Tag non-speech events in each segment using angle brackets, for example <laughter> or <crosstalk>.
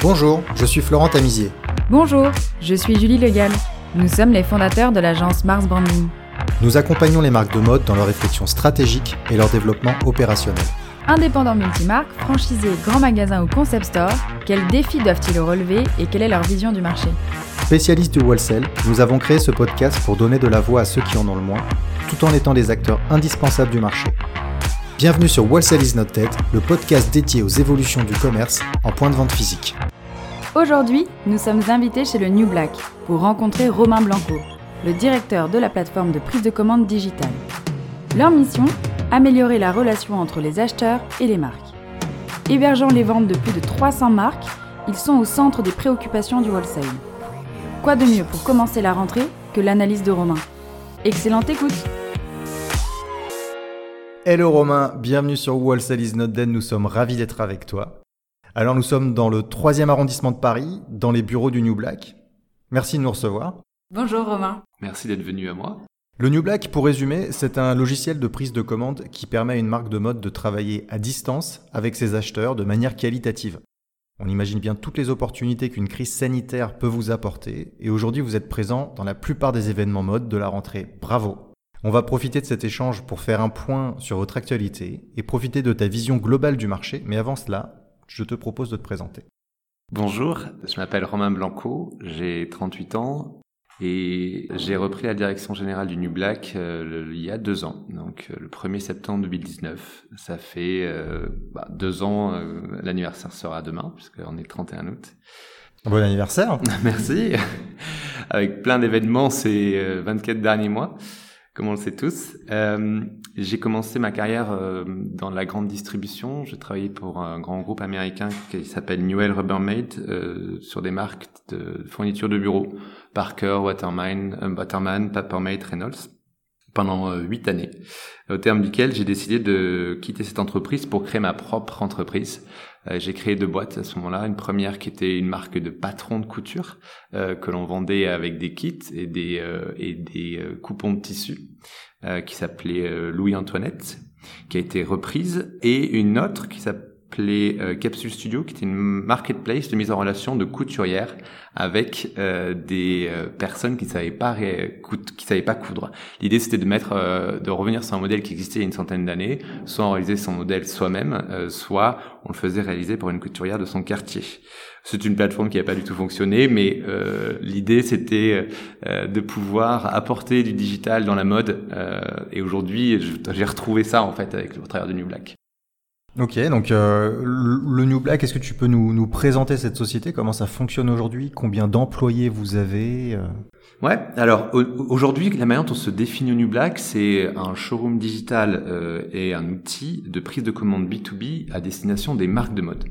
Bonjour, je suis Florent Tamizier. Bonjour, je suis Julie Legal. Nous sommes les fondateurs de l'agence Mars Branding. Nous accompagnons les marques de mode dans leur réflexion stratégique et leur développement opérationnel. Indépendants multimarques, franchisés, grands magasins ou concept stores, quels défis doivent-ils relever et quelle est leur vision du marché? Spécialistes du wholesale, nous avons créé ce podcast pour donner de la voix à ceux qui en ont le moins, tout en étant des acteurs indispensables du marché. Bienvenue sur Wholesale is not dead, le podcast dédié aux évolutions du commerce en point de vente physique. Aujourd'hui, nous sommes invités chez le New Black pour rencontrer Romain Blanco, le directeur de la plateforme de prise de commande digitale. Leur mission Améliorer la relation entre les acheteurs et les marques. Hébergeant les ventes de plus de 300 marques, ils sont au centre des préoccupations du wholesale. Quoi de mieux pour commencer la rentrée que l'analyse de Romain? Excellente écoute Hello Romain, bienvenue sur Wholesale is not dead, nous sommes ravis d'être avec toi. Alors nous sommes dans le troisième arrondissement de Paris, dans les bureaux du New Black. Merci de nous recevoir. Bonjour Romain. Merci d'être venu à moi. Le New Black, pour résumer, c'est un logiciel de prise de commande qui permet à une marque de mode de travailler à distance avec ses acheteurs de manière qualitative. On imagine bien toutes les opportunités qu'une crise sanitaire peut vous apporter, et aujourd'hui vous êtes présent dans la plupart des événements mode de la rentrée. Bravo On va profiter de cet échange pour faire un point sur votre actualité et profiter de ta vision globale du marché, mais avant cela, je te propose de te présenter. Bonjour, je m'appelle Romain Blanco, j'ai 38 ans, et j'ai repris la direction générale du New Black euh, il y a deux ans, donc euh, le 1er septembre 2019. Ça fait euh, bah, deux ans, l'anniversaire sera demain, puisqu'on est le 31 août. Bon anniversaire <laughs> Merci Avec plein d'événements ces 24 derniers mois, comme on le sait tous? j'ai commencé ma carrière dans la grande distribution. J'ai travaillé pour un grand groupe américain qui s'appelle Newell Rubbermaid, sur des marques de fourniture de bureau Parker, Waterman, euh, Waterman Papermate, Reynolds pendant euh, huit années, au terme duquel j'ai décidé de quitter cette entreprise pour créer ma propre entreprise. Euh, j'ai créé deux boîtes à ce moment-là. Une première qui était une marque de patron de couture que l'on vendait avec des kits et des et des coupons de tissu qui s'appelait Louis Antoinette, qui a été reprise, et une autre qui s'appelle appelé euh, Capsule Studio, qui était une marketplace de mise en relation de couturières avec euh, des euh, personnes qui savaient pas qui savaient pas coudre. L'idée c'était de mettre, de revenir sur un modèle qui existait il y a une centaine d'années, soit on réalisait son modèle soi-même, soit on le faisait réaliser pour une couturière de son quartier. C'est une plateforme qui n'a pas du tout fonctionné, mais l'idée c'était de pouvoir apporter du digital dans la mode. et aujourd'hui, j'ai retrouvé ça en fait avec le travers de New Black. Ok, donc euh, le New Black, est-ce que tu peux nous, présenter cette société? Comment ça fonctionne aujourd'hui? Combien d'employés vous avez euh? Ouais, alors aujourd'hui, la manière dont on se définit au New Black, c'est un showroom digital euh, et un outil de prise de commande B2B à destination des marques de mode.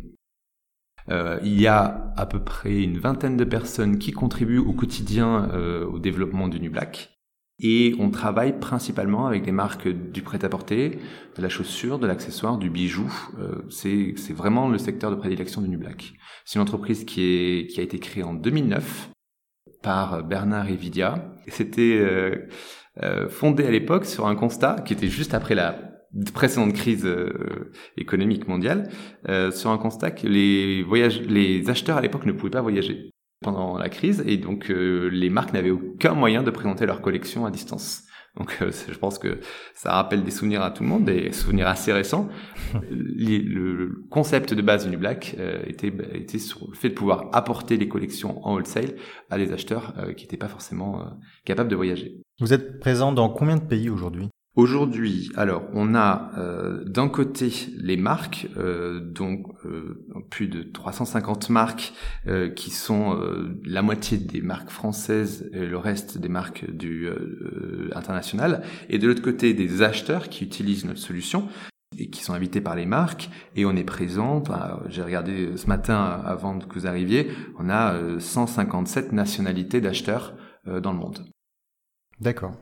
Il y a à peu près une vingtaine de personnes qui contribuent au quotidien au développement du New Black. Et on travaille principalement avec des marques du prêt-à-porter, de la chaussure, de l'accessoire, du bijou. Euh, c'est vraiment le secteur de prédilection de New Black. C'est une entreprise qui, est, qui a été créée en 2009 par Bernard Evidia. C'était euh, euh, fondé à l'époque sur un constat qui était juste après la précédente crise euh, économique mondiale, euh, sur un constat que les, les acheteurs à l'époque ne pouvaient pas voyager pendant la crise et donc euh, les marques n'avaient aucun moyen de présenter leur collection à distance. Donc euh, je pense que ça rappelle des souvenirs à tout le monde, des souvenirs assez récents. <laughs> le, concept de base du Black euh, était, était sur le fait de pouvoir apporter les collections en wholesale à des acheteurs qui n'étaient pas forcément capables de voyager. Vous êtes présent dans combien de pays aujourd'hui? Aujourd'hui, alors on a euh, d'un côté les marques, euh, donc euh, plus de 350 marques euh, qui sont la moitié des marques françaises et le reste des marques du international, et de l'autre côté des acheteurs qui utilisent notre solution et qui sont invités par les marques et on est présent. J'ai regardé ce matin avant que vous arriviez, on a 157 nationalités d'acheteurs dans le monde. D'accord.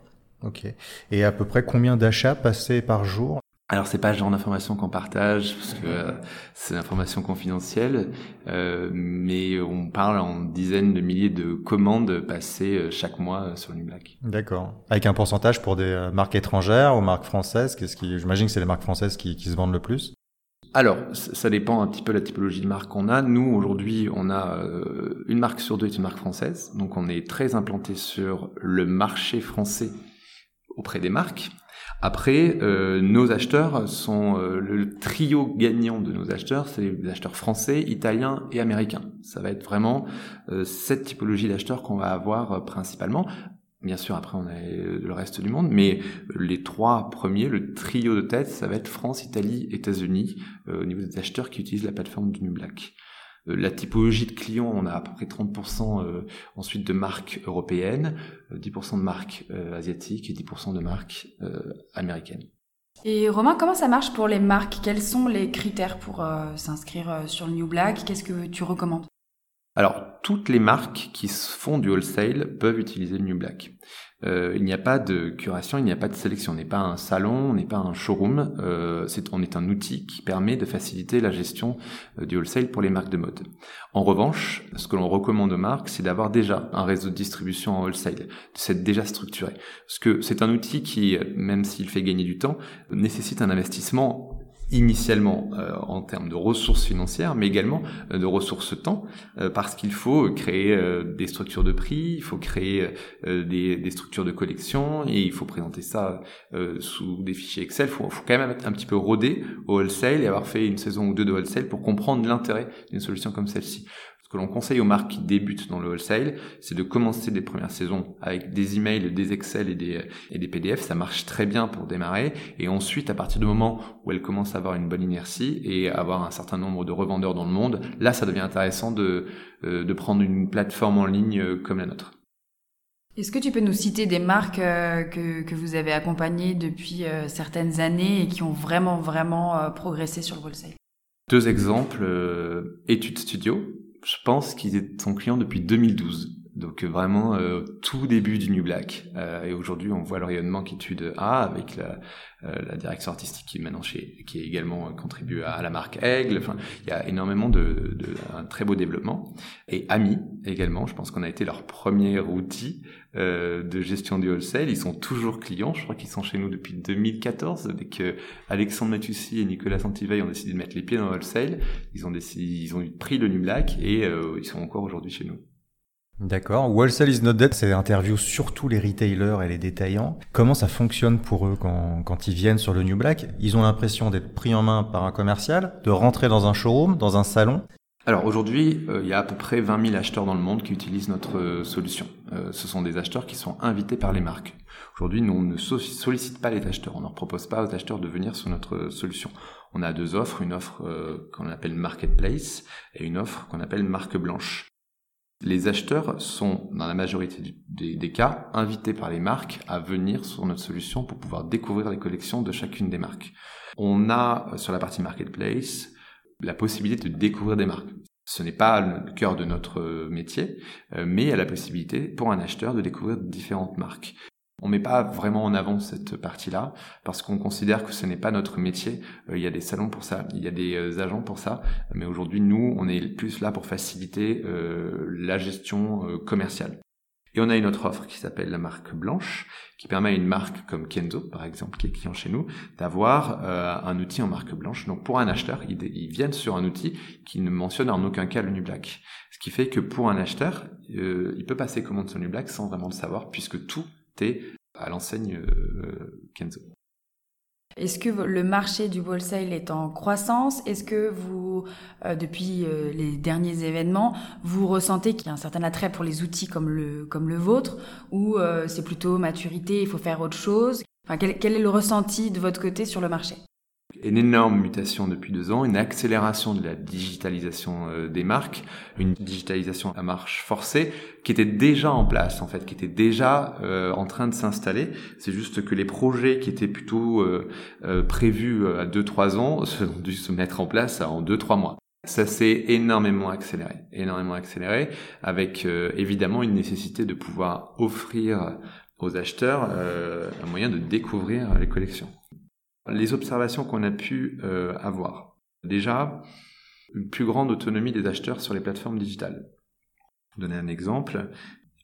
Ok. Et à peu près combien d'achats passés par jour alors c'est pas le genre d'information qu'on partage parce que euh, c'est l'information confidentielle, euh, mais on parle en dizaines de milliers de commandes passées euh, chaque mois sur New Black. D'accord. Avec un pourcentage pour des marques étrangères ou marques françaises Qu'est-ce qui, j'imagine que c'est les marques françaises qui, qui se vendent le plus? Alors, ça dépend un petit peu de la typologie de marque qu'on a. Nous, aujourd'hui, on a euh, une marque sur deux est une marque française. Donc, on est très implanté sur le marché français auprès des marques. Après, euh, nos acheteurs sont euh, le trio gagnant de nos acheteurs, c'est les acheteurs français, italiens et américains. Ça va être vraiment cette typologie d'acheteurs qu'on va avoir principalement. Bien sûr, après on a le reste du monde, mais les trois premiers, le trio de tête, ça va être France, Italie, États-Unis, euh, au niveau des acheteurs qui utilisent la plateforme du New Black. Euh, la typologie de clients, on a à peu près 30% euh, ensuite de marques européennes, 10% de marques asiatiques et 10% de marques américaines. Et Romain, comment ça marche pour les marques? Quels sont les critères pour s'inscrire sur le New Black? Qu'est-ce que tu recommandes? Alors, toutes les marques qui font du wholesale peuvent utiliser le New Black. Euh, il n'y a pas de curation, il n'y a pas de sélection. On n'est pas un salon, on n'est pas un showroom. Euh, on est un outil qui permet de faciliter la gestion euh, du wholesale pour les marques de mode. En revanche, ce que l'on recommande aux marques, c'est d'avoir déjà un réseau de distribution en wholesale, de s'être déjà structuré. Parce que c'est un outil qui, même s'il fait gagner du temps, nécessite un investissement initialement euh, en termes de ressources financières, mais également euh, de ressources temps, euh, parce qu'il faut créer des structures de prix, il faut créer des, des, structures de collection, et il faut présenter ça sous des fichiers Excel. Il faut, faut, quand même être un petit peu rodé au wholesale et avoir fait une saison ou deux de wholesale pour comprendre l'intérêt d'une solution comme celle-ci. Ce que l'on conseille aux marques qui débutent dans le wholesale, c'est de commencer des premières saisons avec des emails, des Excel et des, et des PDF. Ça marche très bien pour démarrer. Et ensuite, à partir du moment où elles commencent à avoir une bonne inertie et avoir un certain nombre de revendeurs dans le monde, là, ça devient intéressant de, euh, de prendre une plateforme en ligne euh, comme la nôtre. Est-ce que tu peux nous citer des marques euh, que, que vous avez accompagnées depuis certaines années et qui ont vraiment, vraiment progressé sur le wholesale? Deux exemples. Études Studio, je pense qu'ils sont clients depuis 2012. Donc euh, vraiment euh, tout début du New Black. Euh, et aujourd'hui, on voit le rayonnement qu'étude A avec la, la, direction artistique qui est maintenant chez, qui est également contribué à, la marque Aigle. Enfin, il y a énormément de, de un très beau développement. Et Ami également. Je pense qu'on a été leur premier outil de gestion du wholesale. Ils sont toujours clients. Je crois qu'ils sont chez nous depuis 2014. Dès que Alexandre Matussi et Nicolas Santiveil ont décidé de mettre les pieds dans le wholesale, ils ont décidé, ils ont pris le New Black et ils sont encore aujourd'hui chez nous. D'accord. Wholesale is not dead, c'est interview surtout les retailers et les détaillants. Comment ça fonctionne pour eux quand, quand ils viennent sur le New Black Ils ont l'impression d'être pris en main par un commercial, de rentrer dans un showroom, dans un salon. Alors aujourd'hui, euh, il y a à peu près 20 000 acheteurs dans le monde qui utilisent notre euh, solution. Euh, ce sont des acheteurs qui sont invités par les marques. Aujourd'hui, nous, ne sollicite pas les acheteurs. On ne leur propose pas aux acheteurs de venir sur notre solution. On a deux offres, une offre qu'on appelle Marketplace et une offre qu'on appelle Marque Blanche. Les acheteurs sont, dans la majorité des, cas, invités par les marques à venir sur notre solution pour pouvoir découvrir les collections de chacune des marques. On a, sur la partie marketplace, la possibilité de découvrir des marques. Ce n'est pas le cœur de notre métier, euh, mais il y a la possibilité pour un acheteur de découvrir différentes marques. On met pas vraiment en avant cette partie-là parce qu'on considère que ce n'est pas notre métier. Euh, il y a des salons pour ça, il y a des euh, agents pour ça, mais aujourd'hui nous, on est plus là pour faciliter euh, la gestion commerciale. Et on a une autre offre qui s'appelle la marque blanche, qui permet à une marque comme Kenzo, par exemple, qui est client chez nous, d'avoir un outil en marque blanche. Donc pour un acheteur, ils, viennent sur un outil qui ne mentionne en aucun cas le New Black. Ce qui fait que pour un acheteur, il peut passer commande sur New Black sans vraiment le savoir, puisque tout à l'enseigne euh, Kenzo. Est-ce que le marché du wholesale est en croissance? Est-ce que vous, euh, depuis euh, les derniers événements, vous ressentez qu'il y a un certain attrait pour les outils comme le, comme le vôtre? Ou c'est plutôt maturité, il faut faire autre chose? Quel, quel est le ressenti de votre côté sur le marché? Une énorme mutation depuis deux ans, une accélération de la digitalisation euh, des marques, une digitalisation à marche forcée qui était déjà en place en fait, qui était déjà euh, en train de s'installer. C'est juste que les projets qui étaient plutôt euh, prévus à deux trois ans <laughs> ont dû se mettre en place en deux trois mois. Ça s'est énormément accéléré, énormément accéléré, avec évidemment une nécessité de pouvoir offrir aux acheteurs un moyen de découvrir les collections. Les observations qu'on a pu euh, avoir. Déjà, une plus grande autonomie des acheteurs sur les plateformes digitales. Pour donner un exemple,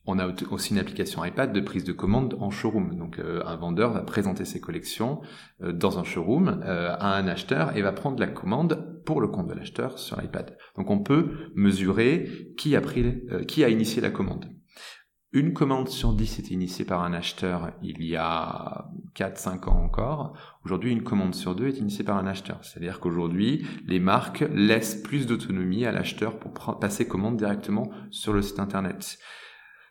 On a aussi une application iPad de prise de commande en showroom. Donc euh, un vendeur va présenter ses collections euh, dans un showroom à un acheteur et va prendre la commande pour le compte de l'acheteur sur l'iPad. Donc on peut mesurer qui a initié la commande. Une commande sur 10 était initiée par un acheteur il y a 4-5 ans encore. Aujourd'hui, une commande sur deux est initiée par un acheteur. C'est-à-dire qu'aujourd'hui, les marques laissent plus d'autonomie à l'acheteur pour passer commande directement sur le site internet.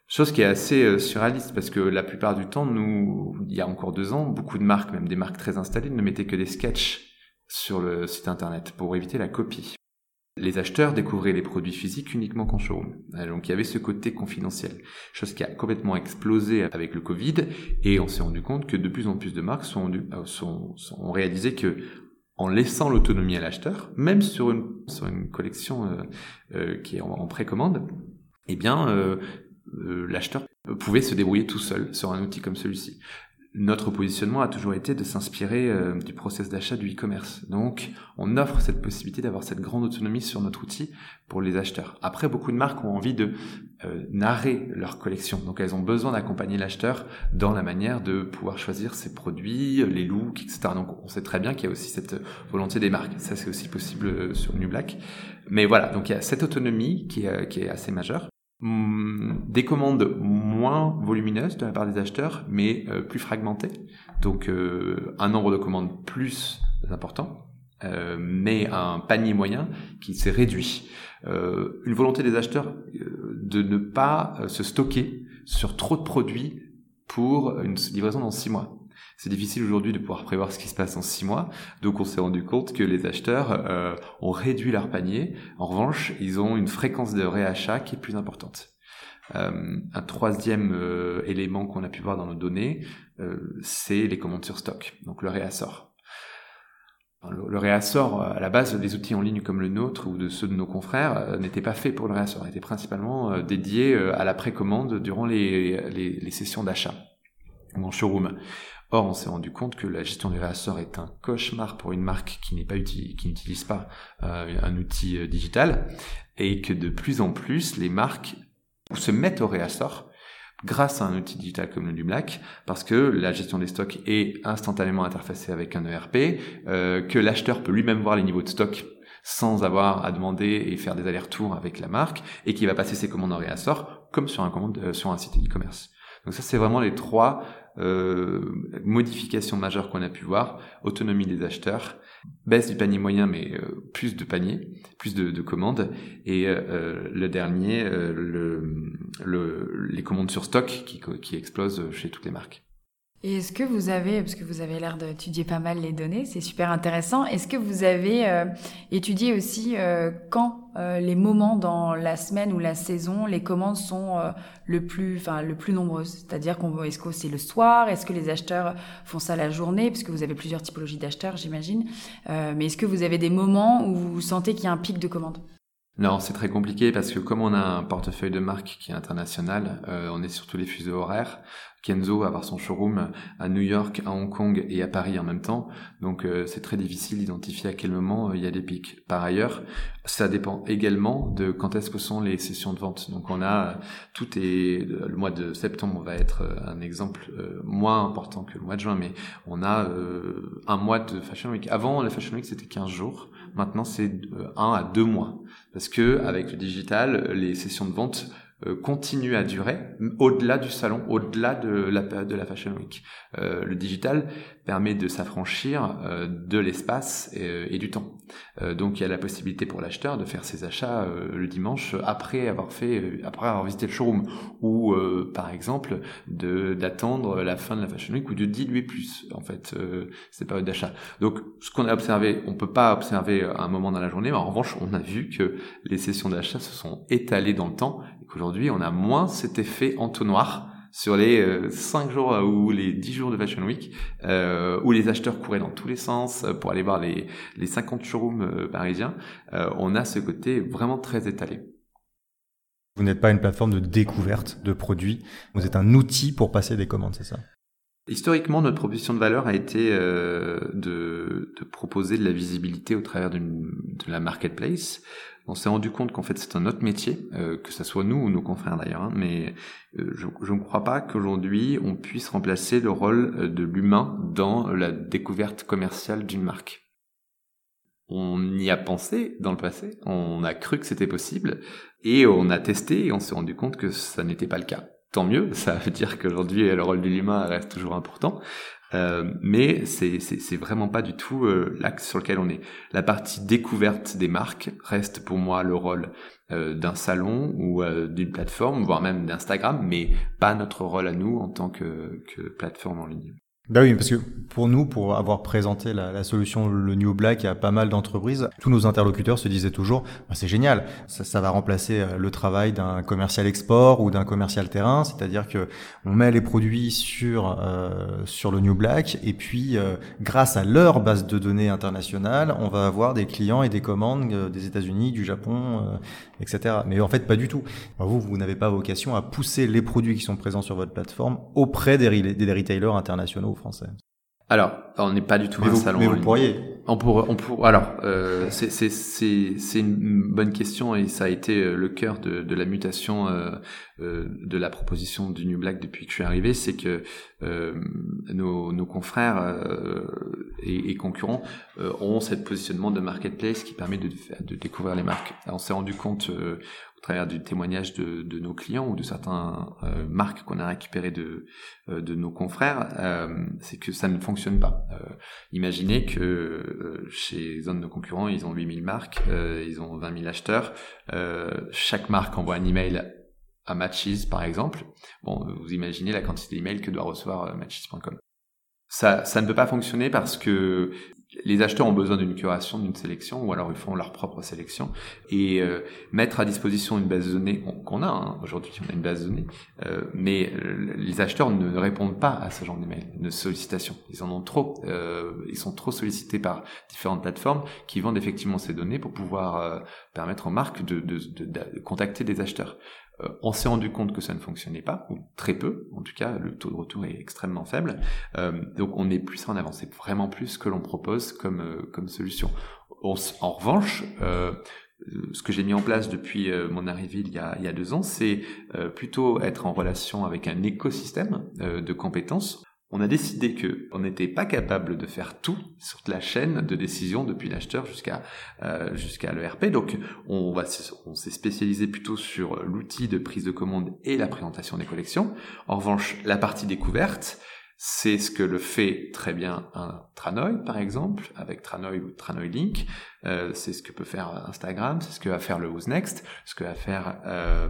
Chose qui est assez euh, surréaliste parce que la plupart du temps, nous, il y a encore deux ans, beaucoup de marques, même des marques très installées, ne mettaient que des sketchs sur le site internet pour éviter la copie. Les acheteurs découvraient les produits physiques uniquement qu'en showroom. Euh, donc il y avait ce côté confidentiel, chose qui a complètement explosé avec le Covid et on s'est rendu compte que de plus en plus de marques euh, ont réalisé que en laissant l'autonomie à l'acheteur, même sur une, collection qui est en, précommande, eh bien, euh, l'acheteur pouvait se débrouiller tout seul sur un outil comme celui-ci. Notre positionnement a toujours été de s'inspirer euh, du process d'achat du e-commerce. Donc, on offre cette possibilité d'avoir cette grande autonomie sur notre outil pour les acheteurs. Après, beaucoup de marques ont envie de euh, narrer leur collection. Donc, elles ont besoin d'accompagner l'acheteur dans la manière de pouvoir choisir ses produits, les looks, etc. Donc, on sait très bien qu'il y a aussi cette volonté des marques. Ça, c'est aussi possible sur New Black. Mais voilà, donc il y a cette autonomie qui est, qui est assez majeure. Hmm, des commandes moins volumineuses de la part des acheteurs, mais euh, plus fragmentées. Donc euh, un nombre de commandes plus important, euh, mais un panier moyen qui s'est réduit. une volonté des acheteurs de ne pas se stocker sur trop de produits pour une livraison dans six mois. C'est difficile aujourd'hui de pouvoir prévoir ce qui se passe en six mois, donc on s'est rendu compte que les acheteurs ont réduit leur panier. En revanche, ils ont une fréquence de réachat qui est plus importante. Euh, un troisième euh, élément qu'on a pu voir dans nos données, c'est les commandes sur stock, donc le réassort. Le, réassort, à la base, des outils en ligne comme le nôtre ou de ceux de nos confrères n'étaient pas faits pour le réassort, étaient principalement dédiés à la précommande durant les, sessions d'achat ou en showroom. Or, on s'est rendu compte que la gestion du réassort est un cauchemar pour une marque qui n'utilise pas euh, un outil euh, digital, et que de plus en plus les marques se mettent au réassort grâce à un outil digital comme le Black, parce que la gestion des stocks est instantanément interfacée avec un ERP, euh, que l'acheteur peut lui-même voir les niveaux de stock sans avoir à demander et faire des allers-retours avec la marque, et qui va passer ses commandes en réassort comme sur un, commande, sur un site e-commerce. Donc ça, c'est vraiment les trois euh, majeures qu'on a pu voir, autonomie des acheteurs, baisse du panier moyen mais euh, plus de paniers, plus de, de commandes, et euh, le dernier, euh, le, le, les commandes sur stock qui explosent chez toutes les marques. Est-ce que vous avez, parce que vous avez l'air d'étudier pas mal les données, c'est super intéressant, est-ce que vous avez euh, étudié aussi euh, quand euh, les moments dans la semaine ou la saison, les commandes sont le plus, enfin le plus nombreuses? C'est-à-dire qu'on est-ce que c'est le soir? Est-ce que les acheteurs font ça la journée? Parce que vous avez plusieurs typologies d'acheteurs, j'imagine. mais est-ce que vous avez des moments où vous sentez qu'il y a un pic de commandes? Non, c'est très compliqué parce que comme on a un portefeuille de marque qui est international, on est sur tous les fuseaux horaires. Kenzo avoir son showroom à New York, à Hong Kong et à Paris en même temps. Donc euh, c'est très difficile d'identifier à quel moment euh, il y a des pics. Par ailleurs, ça dépend également de quand est-ce que sont les sessions de vente. Donc on a tout est le mois de septembre va être euh, un exemple moins important que le mois de juin, mais on a un mois de Fashion Week. Avant la Fashion Week c'était 15 jours, maintenant c'est 1 à 2 mois parce que avec le digital, les sessions de vente euh, continue à durer au-delà du salon, au-delà de la de la Fashion Week. Euh, le digital permet de s'affranchir euh, de l'espace et, du temps. donc il y a la possibilité pour l'acheteur de faire ses achats le dimanche après avoir fait, après avoir visité le showroom, ou par exemple de d'attendre la fin de la Fashion Week ou de diluer plus en fait ces périodes d'achat. Donc ce qu'on a observé, on peut pas observer un moment dans la journée, mais en revanche on a vu que les sessions d'achat se sont étalées dans le temps Aujourd'hui, on a moins cet effet entonnoir sur les 5 euh, jours ou les 10 jours de Fashion Week, euh, où les acheteurs couraient dans tous les sens euh, pour aller voir les 50 showrooms parisiens, on a ce côté vraiment très étalé. Vous n'êtes pas une plateforme de découverte de produits, vous êtes un outil pour passer des commandes, c'est ça? Historiquement, notre proposition de valeur a été euh, de, proposer de la visibilité au travers de la marketplace. On s'est rendu compte qu'en fait c'est un autre métier, euh, que ce soit nous ou nos confrères d'ailleurs, hein, mais euh, je, je, ne crois pas qu'aujourd'hui on puisse remplacer le rôle de l'humain dans la découverte commerciale d'une marque. On y a pensé dans le passé, on a cru que c'était possible, et on a testé et on s'est rendu compte que ça n'était pas le cas tant mieux, <laughs> ça veut dire qu'aujourd'hui le rôle de l'humain reste toujours important, euh, mais c'est, vraiment pas du tout euh, l'axe sur lequel on est. La partie découverte des marques reste pour moi le rôle euh, d'un salon ou euh, d'une plateforme, voire même d'Instagram, mais pas notre rôle à nous en tant que plateforme en ligne. Bah oui, parce que pour nous, pour avoir présenté la, solution le New Black à pas mal d'entreprises, tous nos interlocuteurs se disaient toujours bah, c'est génial, ça, ça, va remplacer euh, le travail d'un commercial export ou d'un commercial terrain, c'est-à-dire que on met les produits sur euh, sur le New Black et puis euh, grâce à leur base de données internationale, on va avoir des clients et des commandes euh, des États-Unis, du Japon, etc. Mais en fait, pas du tout. Vous, vous n'avez pas vocation à pousser les produits qui sont présents sur votre plateforme auprès des, des retailers internationaux français. Alors, on n'est pas du tout un salon. Mais vous pourriez. On pourrait, on pour, alors, euh, c'est c'est c'est une bonne question et ça a été euh, le cœur de, de la mutation euh, euh, de la proposition du New Black depuis que je suis arrivé, c'est que nos, nos confrères et, et, concurrents ont cette positionnement de marketplace qui permet de, de découvrir les marques. Alors, on s'est rendu compte au travers du témoignage de, nos clients ou de certains euh, marques qu'on a récupérées de, euh, nos confrères, euh, c'est que ça ne fonctionne pas. Euh, imaginez que chez un de nos concurrents, ils ont 8000 marques, ils ont 20 000 acheteurs, chaque marque envoie un email à Matches par exemple. Bon, vous imaginez la quantité d'emails que doit recevoir Matches.com. Ça ne peut pas fonctionner parce que les acheteurs ont besoin d'une curation, d'une sélection, ou alors ils font leur propre sélection. Et euh, mettre à disposition une base de données qu'on a, hein, aujourd'hui on a une base de données, euh, mais euh, les acheteurs ne répondent pas à ce genre d'email, de sollicitations. Ils en ont trop, ils sont trop sollicités par différentes plateformes qui vendent effectivement ces données pour pouvoir permettre aux marques de, de, de contacter des acheteurs. Euh, on s'est rendu compte que ça ne fonctionnait pas, ou très peu, en tout cas le taux de retour est extrêmement faible. Euh, donc on est plus en avance, c'est vraiment plus que l'on propose comme, euh, solution. en revanche, ce que j'ai mis en place depuis mon arrivée y a, il y a deux ans, c'est plutôt être en relation avec un écosystème de compétences on a décidé que on n'était pas capable de faire tout sur la chaîne de décision depuis l'acheteur jusqu'à euh, jusqu'à l'ERP. Donc on s'est spécialisé plutôt sur l'outil de prise de commande et la présentation des collections. En revanche, la partie découverte, c'est ce que le fait très bien un Tranoï, par exemple, avec Tranoï ou Tranoï Link. Euh, c'est ce que peut faire Instagram, c'est ce que va faire le Who's Next, ce que va faire euh,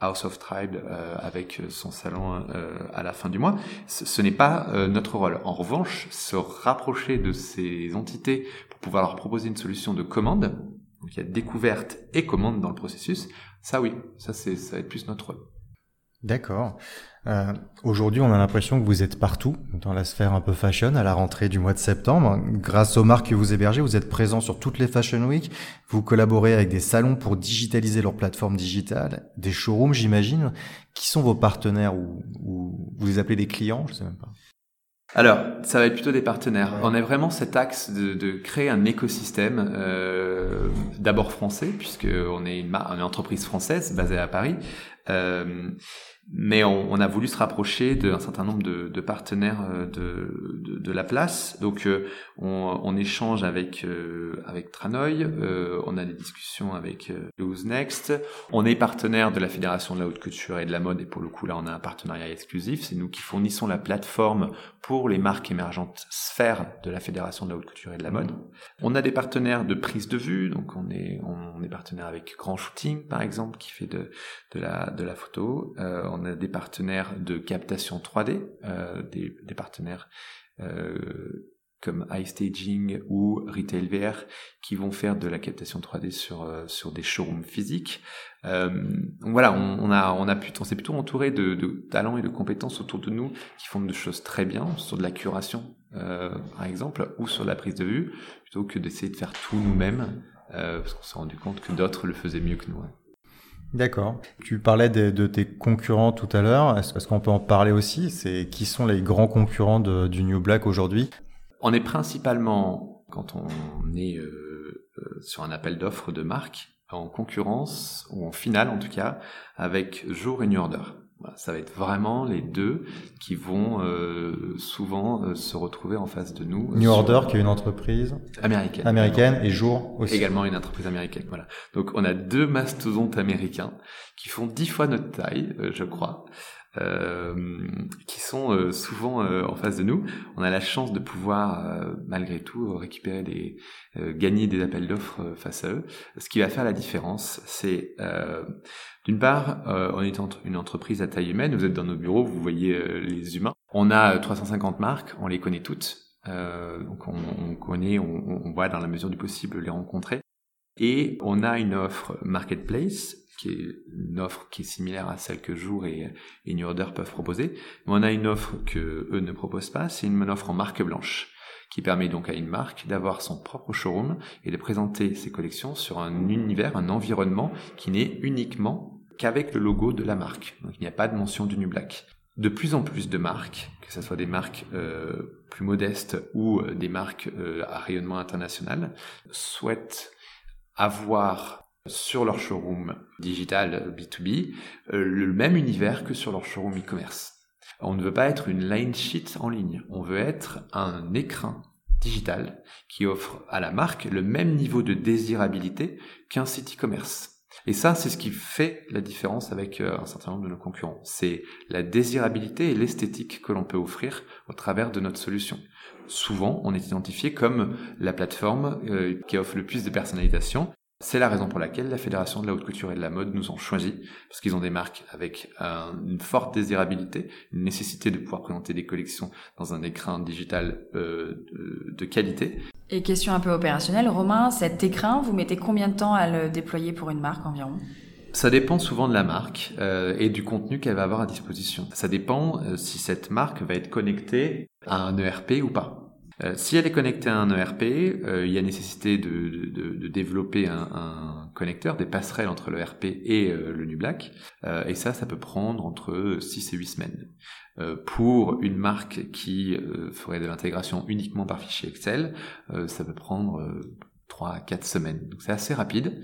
House of Tribe euh, avec son salon euh, à la fin du mois. Ce, n'est pas euh, notre rôle. En revanche, se rapprocher de ces entités pour pouvoir leur proposer une solution de commande, donc il y a découverte et commande dans le processus, ça oui, ça c'est ça va être plus notre rôle. D'accord. Euh, Aujourd'hui, on a l'impression que vous êtes partout dans la sphère un peu fashion à la rentrée du mois de septembre. Grâce aux marques que vous hébergez, vous êtes présent sur toutes les Fashion Week. Vous collaborez avec des salons pour digitaliser leur plateforme digitale, des showrooms, j'imagine. Qui sont vos partenaires ou, vous les appelez des clients Je sais même pas. Alors, ça va être plutôt des partenaires. On a vraiment cet axe de, de créer un écosystème, euh, d'abord français, puisque on est une, une, entreprise française basée à Paris, euh, mais on, a voulu se rapprocher d'un certain nombre de, partenaires euh, de, la place. Donc, euh, on, on, échange avec euh, avec Tranoï, on a des discussions avec Who's Next. On est partenaire de la Fédération de la haute couture et de la mode, et pour le coup là, on a un partenariat exclusif. C'est nous qui fournissons la plateforme pour les marques émergentes sphères de la Fédération de la haute couture et de la mode. On a des partenaires de prise de vue, donc on est on est partenaire avec Grand Shooting par exemple, qui fait de de la de la photo. Euh, on a des partenaires de captation 3D, euh, des, des, partenaires euh, comme iStaging ou Retail VR qui vont faire de la captation 3D sur euh, sur des showrooms physiques. Euh, voilà, on, a on a pu, on s'est plutôt entouré de, de, talents et de compétences autour de nous qui font des choses très bien sur de la curation euh, par exemple ou sur la prise de vue plutôt que d'essayer de faire tout nous-mêmes parce qu'on s'est rendu compte que d'autres le faisaient mieux que nous. D'accord. Tu parlais de, tes concurrents tout à l'heure. Est-ce qu'on peut en parler aussi? C'est qui sont les grands concurrents du New Black aujourd'hui? On est principalement, quand on est euh, euh, sur un appel d'offres de marque, en concurrence, ou en finale en tout cas, avec Jour et New Order ça va être vraiment les deux qui vont euh, souvent euh, se retrouver en face de nous. New Order, qui est une entreprise américaine, américaine et Jour aussi. Également une entreprise américaine. Voilà. Donc on a deux mastodontes américains qui font dix fois notre taille, euh, je crois, qui sont euh, souvent euh, en face de nous. On a la chance de pouvoir, malgré tout, récupérer des, gagner des appels d'offres face à eux. Ce qui va faire la différence, c'est d'une part, on est une entreprise à taille humaine. Vous êtes dans nos bureaux, vous voyez les humains. On a 350 marques, on les connaît toutes. donc on, on connaît, on, on voit dans la mesure du possible les rencontrer. Et on a une offre marketplace qui est une offre qui est similaire à celle que Jour et, et New Order peuvent proposer. Mais on a une offre que eux ne proposent pas, c'est une offre en marque blanche qui permet donc à une marque d'avoir son propre showroom et de présenter ses collections sur un univers, un environnement qui n'est uniquement qu'avec le logo de la marque. Donc il n'y a pas de mention du New Black. De plus en plus de marques, que ce soit des marques euh, plus modestes ou euh, des marques euh, à rayonnement international, souhaitent avoir sur leur showroom digital B2B euh, le même univers que sur leur showroom e-commerce. On ne veut pas être une line sheet en ligne, on veut être un écran digital qui offre à la marque le même niveau de désirabilité qu'un site e-commerce. Et ça, c'est ce qui fait la différence avec euh, un certain nombre de nos concurrents. C'est la désirabilité et l'esthétique que l'on peut offrir au travers de notre solution. Souvent, on est identifié comme la plateforme euh, qui offre le plus de personnalisation. C'est la raison pour laquelle la Fédération de la haute couture et de la mode nous ont choisis, parce qu'ils ont des marques avec une forte désirabilité, une nécessité de pouvoir présenter des collections dans un écran digital euh, de, qualité. Et question un peu opérationnelle, Romain, cet écran, vous mettez combien de temps à le déployer pour une marque environ? Ça dépend souvent de la marque euh, et du contenu qu'elle va avoir à disposition. Ça dépend euh, si cette marque va être connectée à un ERP ou pas. Euh, si elle est connectée à un ERP, il y a nécessité de, de, développer un, connecteur, des passerelles entre l'ERP et euh, le NuBlack. et ça, ça peut prendre entre 6 et 8 semaines. pour une marque qui ferait de l'intégration uniquement par fichier Excel, ça peut prendre 3 à 4 semaines. Donc c'est assez rapide,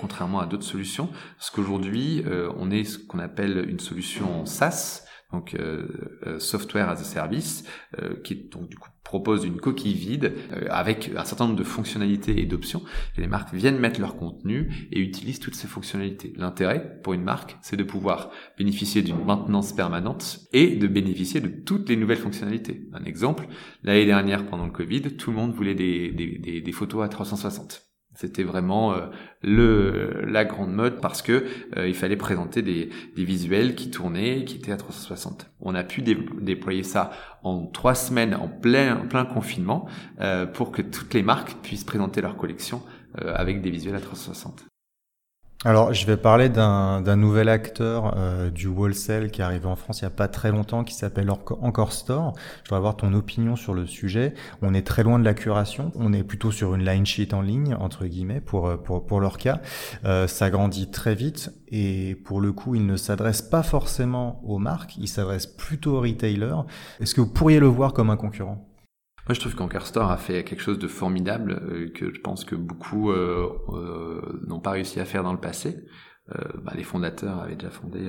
contrairement à d'autres solutions, parce qu'aujourd'hui, on est ce qu'on appelle une solution SaaS, donc euh, euh, software as a service, euh, qui donc du coup propose une coquille vide avec un certain nombre de fonctionnalités et d'options. Les marques viennent mettre leur contenu et utilisent toutes ces fonctionnalités. L'intérêt pour une marque, c'est de pouvoir bénéficier d'une maintenance permanente et de bénéficier de toutes les nouvelles fonctionnalités. Un exemple, l'année dernière pendant le Covid, tout le monde voulait des photos à 360. C'était vraiment euh, la grande mode parce que euh, il fallait présenter des, visuels qui tournaient, qui étaient à 360. On a pu déployer ça en trois semaines en plein plein confinement euh, pour que toutes les marques puissent présenter leur collection avec des visuels à 360. Alors, je vais parler d'un nouvel acteur euh, du wholesale qui est arrivé en France il n'y a pas très longtemps, qui s'appelle Encore Store. Je voudrais avoir ton opinion sur le sujet. On est très loin de la curation. On est plutôt sur une line sheet en ligne, entre guillemets, pour, euh, pour, pour leur. Euh, ça grandit très vite et pour le coup, il ne s'adresse pas forcément aux marques, il s'adresse plutôt aux retailers. Est-ce que vous pourriez le voir comme un concurrent? Moi, je trouve qu'Anker Store a fait quelque chose de formidable euh, que je pense que beaucoup euh, euh, n'ont pas réussi à faire dans le passé. Bah, les fondateurs avaient déjà fondé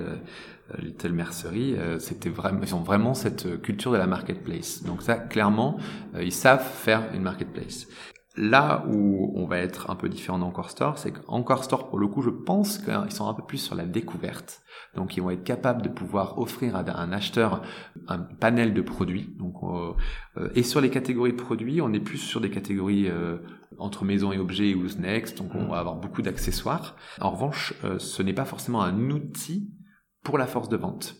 Little Mercery. C'était vraiment, ils ont vraiment cette culture de la marketplace. Donc ça, clairement, ils savent faire une marketplace. Là où on va être un peu différent d'Encore Store, c'est qu'Encore Store, pour le coup, je pense qu'ils sont un peu plus sur la découverte. Donc, ils vont être capables de pouvoir offrir à un acheteur un panel de produits. Donc, euh, euh, et sur les catégories de produits, on est plus sur des catégories euh, entre maison et objets ou next. Donc, on va avoir beaucoup d'accessoires. En revanche, ce n'est pas forcément un outil pour la force de vente.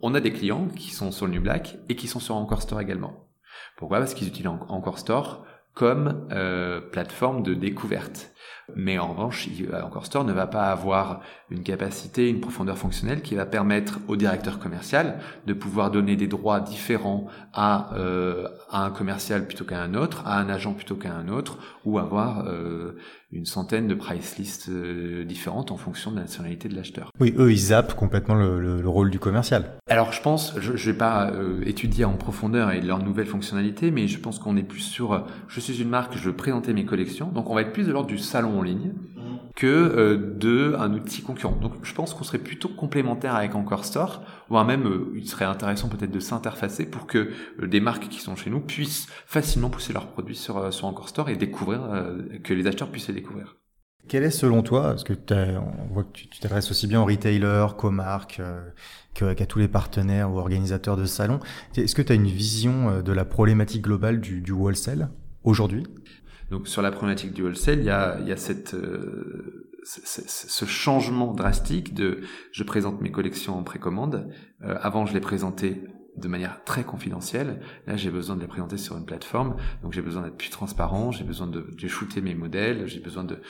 On a des clients qui sont sur le New Black et qui sont sur Encore Store également. Pourquoi? Parce qu'ils utilisent Encore Store comme euh, plateforme de découverte. Mais en revanche, Encore Store ne va pas avoir une capacité, une profondeur fonctionnelle qui va permettre au directeur commercial de pouvoir donner des droits différents à, euh, à un commercial plutôt qu'à un autre, à un agent plutôt qu'à un autre, ou avoir euh, une centaine de price lists euh, différentes en fonction de la nationalité de l'acheteur. Oui, eux, ils zappent complètement le, le, rôle du commercial. Alors, je pense, je ne vais pas étudier en profondeur et leurs nouvelles fonctionnalités, mais je pense qu'on est plus sur, je suis une marque, je veux présenter mes collections, donc on va être plus de l'ordre du salon en ligne que euh, de un outil concurrent. Donc, je pense qu'on serait plutôt complémentaire avec Encore Store, voire même, il serait intéressant peut-être de s'interfacer pour que des marques qui sont chez nous puissent facilement pousser leurs produits sur, sur Encore Store et découvrir, que les acheteurs puissent les découvrir. Quel est selon toi, parce que on voit que tu t'adresses aussi bien aux retailers qu'aux marques, euh, qu'à tous les partenaires ou organisateurs de salons, est-ce que tu as une vision euh, de la problématique globale du, du wholesale aujourd'hui? Donc sur la problématique du wholesale, il y a, il y a euh, ce changement drastique de je présente mes collections en précommande. Euh, avant, je les présentais de manière très confidentielle. Là, j'ai besoin de les présenter sur une plateforme, donc j'ai besoin d'être plus transparent, j'ai besoin de, shooter mes modèles, j'ai besoin de,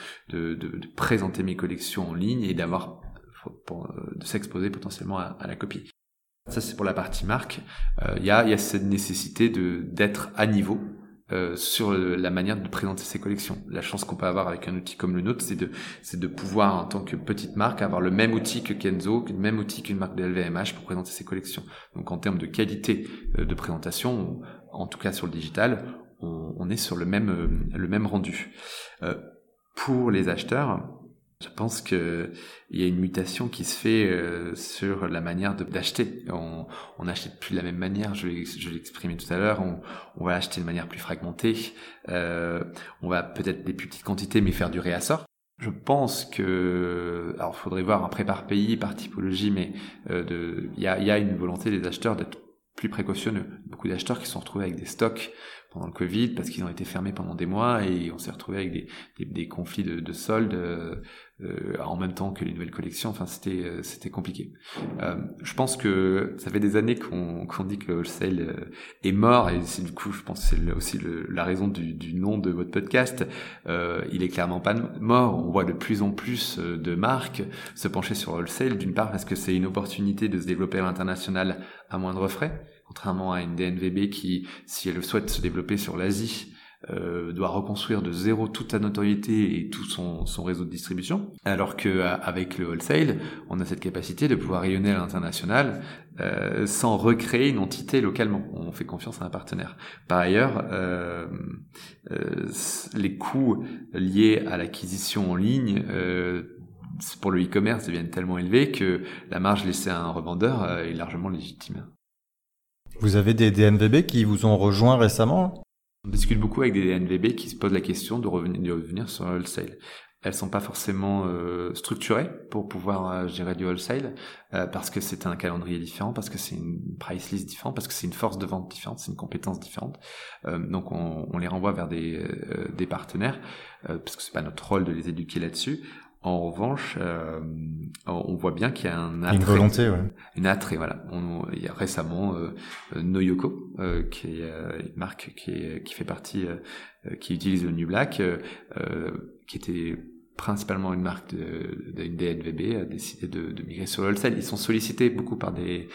présenter mes collections en ligne et d'avoir de s'exposer potentiellement à, la copie. Ça, c'est pour la partie marque. Euh, il y, a, cette nécessité d'être à niveau euh, sur la manière de présenter ses collections. La chance qu'on peut avoir avec un outil comme le nôtre, c'est de, c'est de pouvoir, en tant que petite marque, avoir le même outil que Kenzo, le même outil qu'une marque de LVMH pour présenter ses collections. Donc en termes de qualité euh, de présentation, en tout cas sur le digital, on, est sur le même, euh, le même rendu. pour les acheteurs, je pense que il y a une mutation qui se fait euh, sur la manière d'acheter. On, on n'achète plus de la même manière. Je, exprimé tout à l'heure. On, on, va acheter de manière plus fragmentée. Euh, on va peut-être des plus petites quantités, mais faire du réassort. Je pense que, alors, faudrait voir après par pays, par typologie, mais euh, il y a, une volonté des acheteurs d'être plus précautionneux. Beaucoup d'acheteurs qui se sont retrouvés avec des stocks pendant le Covid parce qu'ils ont été fermés pendant des mois et on s'est retrouvé avec des conflits de, de soldes euh, euh, en même temps que les nouvelles collections. Enfin, c'était euh, c'était compliqué. Euh, je pense que ça fait des années qu'on dit que le wholesale euh, est mort et c'est du coup, je pense c'est aussi le, la raison du, du, nom de votre podcast. il est clairement pas mort. On voit de plus en plus de marques se pencher sur le wholesale d'une part parce que c'est une opportunité de se développer à l'international à moindre frais contrairement à une DNVB qui, si elle souhaite se développer sur l'Asie, euh, doit reconstruire de zéro toute sa notoriété et tout son, son réseau de distribution, alors que euh, avec le wholesale, on a cette capacité de pouvoir rayonner à l'international euh, sans recréer une entité localement. On fait confiance à un partenaire. Par ailleurs, euh, euh les coûts liés à l'acquisition en ligne pour le e-commerce deviennent tellement élevés que la marge laissée à un revendeur est largement légitime. Vous avez des DNVB qui vous ont rejoint récemment? On discute beaucoup avec des DNVB qui se posent la question de revenir, sur le wholesale. Elles sont pas forcément euh, structurées pour pouvoir euh, gérer du wholesale euh, parce que c'est un calendrier différent, parce que c'est une price list différente, parce que c'est une force de vente différente, c'est une compétence différente. Euh, donc on, on, les renvoie vers des, euh, des partenaires parce que c'est pas notre rôle de les éduquer là-dessus. En revanche, euh, on voit bien qu'il y a un attrait, une volonté, ouais. une attrait. Voilà. On, il y a récemment euh, Noyoko, euh, qui est euh, une marque qui, est, qui fait partie, euh, qui utilise le New Black, qui était principalement une marque d'une DNVB a décidé de, de, migrer sur wholesale. Ils sont sollicités beaucoup par des,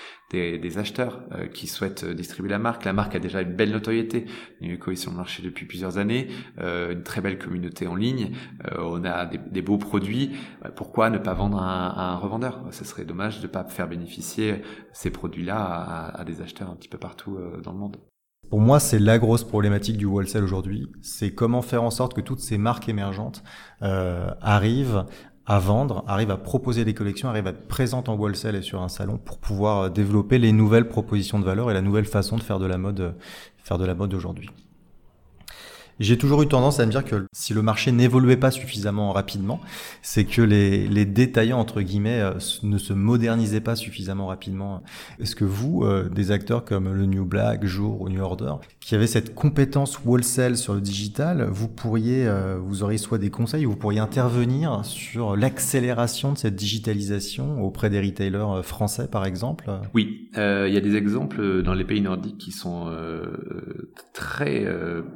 acheteurs euh, qui souhaitent distribuer la marque. La marque a déjà une belle notoriété. Nuco est sur le marché depuis plusieurs années, euh, une très belle communauté en ligne. Euh, on a des, beaux produits. Pourquoi ne pas vendre à, un revendeur? Ce serait dommage de ne pas faire bénéficier ces produits-là à, à, des acheteurs un petit peu partout euh, dans le monde. Pour moi, c'est la grosse problématique du wholesale aujourd'hui. C'est comment faire en sorte que toutes ces marques émergentes euh, arrivent à vendre, arrivent à proposer des collections, arrivent à être présentes en wholesale et sur un salon pour pouvoir euh, développer les nouvelles propositions de valeur et la nouvelle façon de faire de la mode, faire de la mode aujourd'hui. J'ai toujours eu tendance à me dire que si le marché n'évoluait pas suffisamment rapidement, c'est que les, les, détaillants, entre guillemets, euh, ne se modernisaient pas suffisamment rapidement. Est-ce que vous, euh, des acteurs comme le New Black, Jour ou New Order, qui avaient cette compétence wholesale sur le digital, vous pourriez, euh, vous auriez soit des conseils, vous pourriez intervenir sur l'accélération de cette digitalisation auprès des retailers français, par exemple? Oui, il y a des exemples dans les pays nordiques qui sont très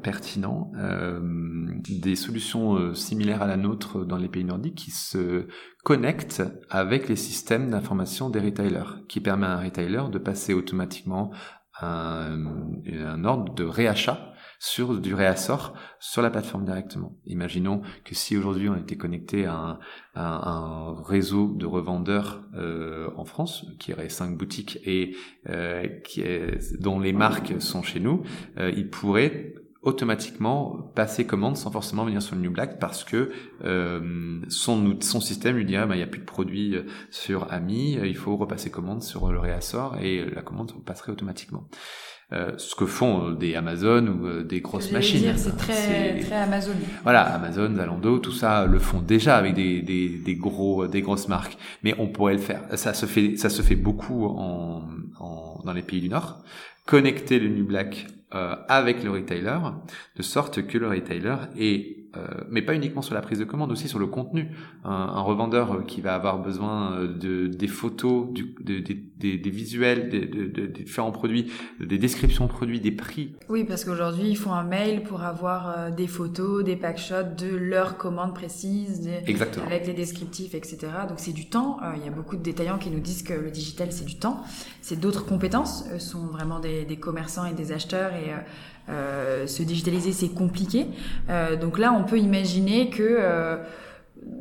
pertinents des solutions similaires à la nôtre dans les pays nordiques qui se connectent avec les systèmes d'information des retailers, qui permet à un retailer de passer automatiquement un, un ordre de réachat sur du réassort sur la plateforme directement. Imaginons que si aujourd'hui on était connecté à un, réseau de revendeurs euh, en France qui aurait cinq boutiques et euh, dont les marques sont chez nous, euh, il pourrait automatiquement passer commande sans forcément venir sur le New Black parce que euh, son son système lui dirait bah, il n'y a plus de produits euh, sur Ami, il faut repasser commande sur le réassort et la commande passerait automatiquement. Euh, ce que font euh, des Amazon ou euh, des grosses machines. C'est très, très Amazon. Voilà, Amazon, Zalando, tout ça le font déjà avec des, des, des, gros, des grosses marques. Mais on pourrait le faire. Ça se fait, ça se fait beaucoup en, en dans les pays du Nord. Connecter le New Black euh, avec le retailer, de sorte que le retailer est euh, mais pas uniquement sur la prise de commande, aussi sur le contenu. Un, un revendeur qui va avoir besoin euh, de des photos, du, de, des, des, visuels, des, de, différents produits, des descriptions de produits, des prix. Oui, parce qu'aujourd'hui ils font un mail pour avoir des photos, des packshots de leurs commandes précises, Exactement. avec les descriptifs, etc. Donc c'est du temps. Il y a beaucoup de détaillants qui nous disent que le digital c'est du temps. C'est d'autres compétences. Eux sont vraiment des, des commerçants et des acheteurs et euh, se digitaliser, c'est compliqué. Euh, donc là, on peut imaginer que euh,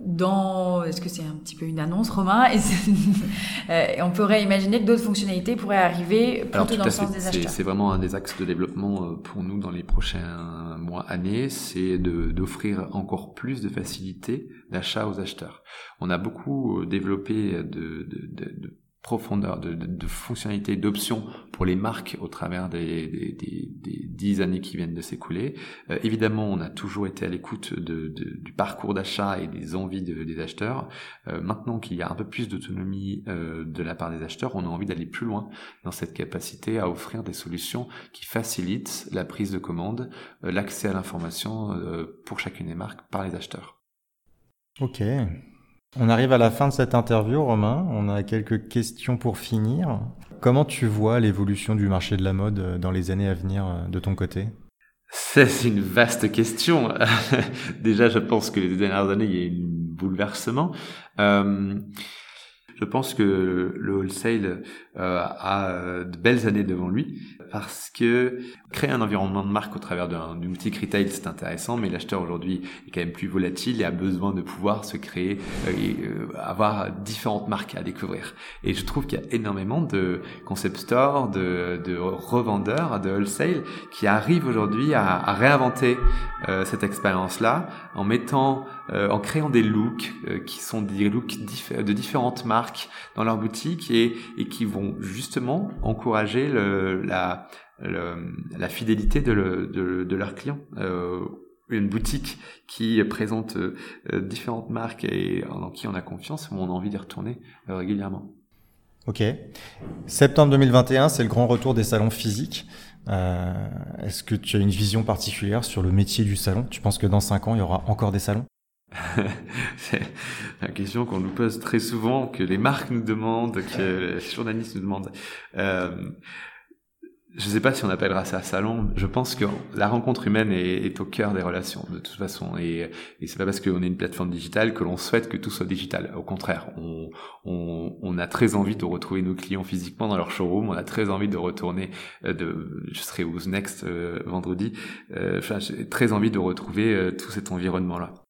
dans, est-ce que c'est un petit peu une annonce, Romain <laughs> et On pourrait imaginer que d'autres fonctionnalités pourraient arriver plutôt dans le sens des acheteurs. C'est vraiment un des axes de développement pour nous dans les prochains mois, années, c'est d'offrir encore plus de facilité d'achat aux acheteurs. On a beaucoup développé de, de, de, de profondeur, de, de, de fonctionnalités, d'options pour les marques au travers des, des, des, dix années qui viennent de s'écouler. Euh, évidemment, on a toujours été à l'écoute de, du parcours d'achat et des envies des acheteurs. Euh, maintenant qu'il y a un peu plus d'autonomie euh, de la part des acheteurs, on a envie d'aller plus loin dans cette capacité à offrir des solutions qui facilitent la prise de commande, l'accès à l'information pour chacune des marques par les acheteurs. Ok, on arrive à la fin de cette interview, Romain. On a quelques questions pour finir. Comment tu vois l'évolution du marché de la mode euh, dans les années à venir euh, de ton côté? C'est une vaste question. <laughs> Déjà, je pense que les dernières années, il y a eu un bouleversement. Euh, je pense que le wholesale euh, a de belles années devant lui parce que créer un environnement de marque au travers d'une boutique retail c'est intéressant, mais l'acheteur aujourd'hui est quand même plus volatile et a besoin de pouvoir se créer euh, et euh, avoir différentes marques à découvrir. Et je trouve qu'il y a énormément de concept stores, de, de revendeurs, de wholesale qui arrivent aujourd'hui à, à, réinventer cette expérience-là en mettant, en créant des looks qui sont des looks de différentes marques dans leur boutique et, qui vont justement encourager la, fidélité de, le, de, leurs clients. Euh, une boutique qui présente euh, différentes marques et en qui on a confiance, on a envie d'y retourner euh, régulièrement. Ok. Septembre 2021, c'est le grand retour des salons physiques. Euh, Est-ce que tu as une vision particulière sur le métier du salon? Tu penses que dans cinq ans, il y aura encore des salons? C'est une question qu'on nous pose très souvent, que les marques nous demandent, que les journalistes nous demandent. Euh, je ne sais pas si on appellera ça salon. Je pense que la rencontre humaine est, au cœur des relations de toute façon, et, et c'est pas parce qu'on est une plateforme digitale que l'on souhaite que tout soit digital. Au contraire, on, on, on, a très envie de retrouver nos clients physiquement dans leur showroom. On a très envie de retourner. Euh, de, je serai au Next euh, vendredi. Euh, j'ai très envie de retrouver euh, tout cet environnement là.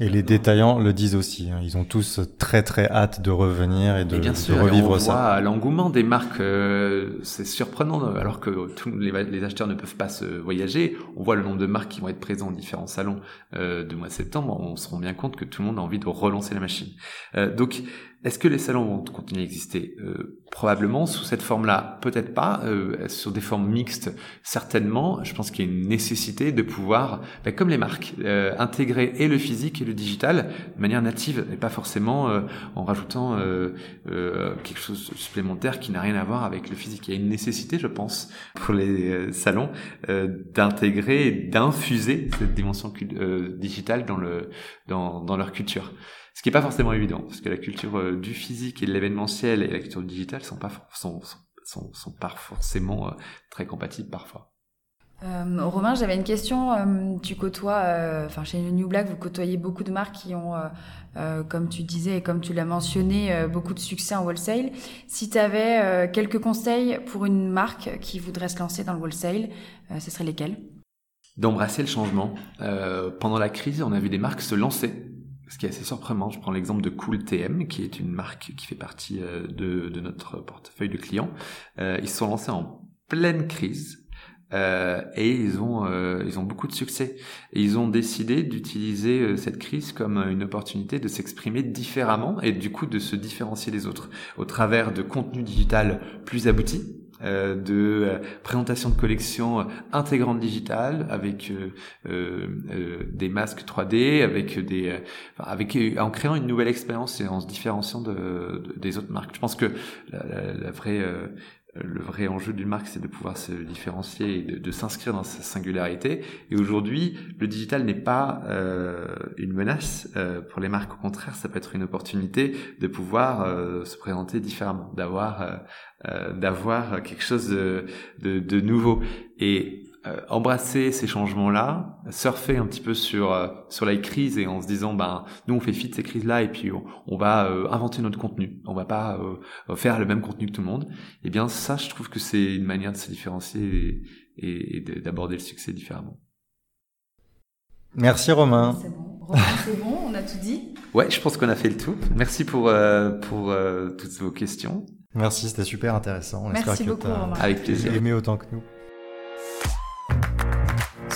Et les détaillants le disent aussi. Hein. Ils ont tous très très hâte de revenir et de, bien sûr, de revivre on ça. L'engouement des marques, euh, c'est surprenant. Alors que tous les, les, acheteurs ne peuvent pas se voyager, on voit le nombre de marques qui vont être présents dans différents salons euh, du mois de septembre. On se rend bien compte que tout le monde a envie de relancer la machine. Euh, donc est-ce que les salons vont continuer à exister euh, Probablement sous cette forme-là, peut-être pas. Euh, sur des formes mixtes, certainement. Je pense qu'il y a une nécessité de pouvoir, ben, comme les marques, euh, intégrer et le physique et le digital de manière native et pas forcément euh, en rajoutant euh, quelque chose de supplémentaire qui n'a rien à voir avec le physique. Il y a une nécessité, je pense, pour les salons d'intégrer d'infuser cette dimension digitale dans le dans, dans leur culture. Ce qui n'est pas forcément évident, parce que la culture euh, du physique et de l'événementiel et la culture digitale sont pas sont, sont, sont, pas forcément euh, très compatibles parfois. Euh, Romain, j'avais une question. Euh, tu côtoies, euh, enfin chez New Black, vous côtoyez beaucoup de marques qui ont, comme tu disais et comme tu l'as mentionné, beaucoup de succès en wholesale. Si tu avais quelques conseils pour une marque qui voudrait se lancer dans le wholesale, ce seraient lesquels? D'embrasser le changement. pendant la crise, on a vu des marques se lancer ce qui est assez surprenant, je prends l'exemple de Cool TM, qui est une marque qui fait partie de, de notre portefeuille de clients. ils se sont lancés en pleine crise euh, et ils ont euh, beaucoup de succès. Ils ont décidé d'utiliser euh, cette crise comme une opportunité de s'exprimer différemment et du coup de se différencier des autres au travers de contenu digital plus abouti. Euh, de présentation de collections intégrantes digitales avec des masques 3D avec des avec en créant une nouvelle expérience et en se différenciant de, des autres marques. Je pense que la, la, la vraie le vrai enjeu d'une marque, c'est de pouvoir se différencier et de, s'inscrire dans sa singularité. Et aujourd'hui, le digital n'est pas euh, une menace euh, pour les marques. Au contraire, ça peut être une opportunité de pouvoir euh, se présenter différemment, d'avoir d'avoir quelque chose de, de, de nouveau. Et euh, embrasser ces changements-là, surfer un petit peu sur euh, sur la crise et en se disant ben nous on fait fi de ces crises-là et puis on, va euh, inventer notre contenu, on va pas faire le même contenu que tout le monde. Et eh bien ça, je trouve que c'est une manière de se différencier et, et d'aborder le succès différemment. Merci Romain. C'est bon. Romain, c'est bon, on a tout dit. Ouais, je pense qu'on a fait le tout. Merci pour pour toutes vos questions. Merci, c'était super intéressant. Merci beaucoup, Romain. Avec plaisir. Aimé autant que nous.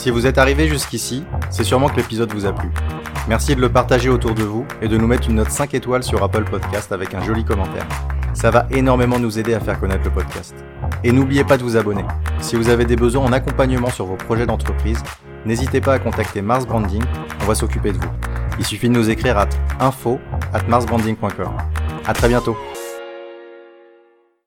Si vous êtes arrivé jusqu'ici, c'est sûrement que l'épisode vous a plu. Merci de le partager autour de vous et de nous mettre une note 5 étoiles sur Apple Podcast avec un joli commentaire. Ça va énormément nous aider à faire connaître le podcast. Et n'oubliez pas de vous abonner. Si vous avez des besoins en accompagnement sur vos projets d'entreprise, n'hésitez pas à contacter Mars Branding, on va s'occuper de vous. Il suffit de nous écrire à info at marsbranding.com. À très bientôt.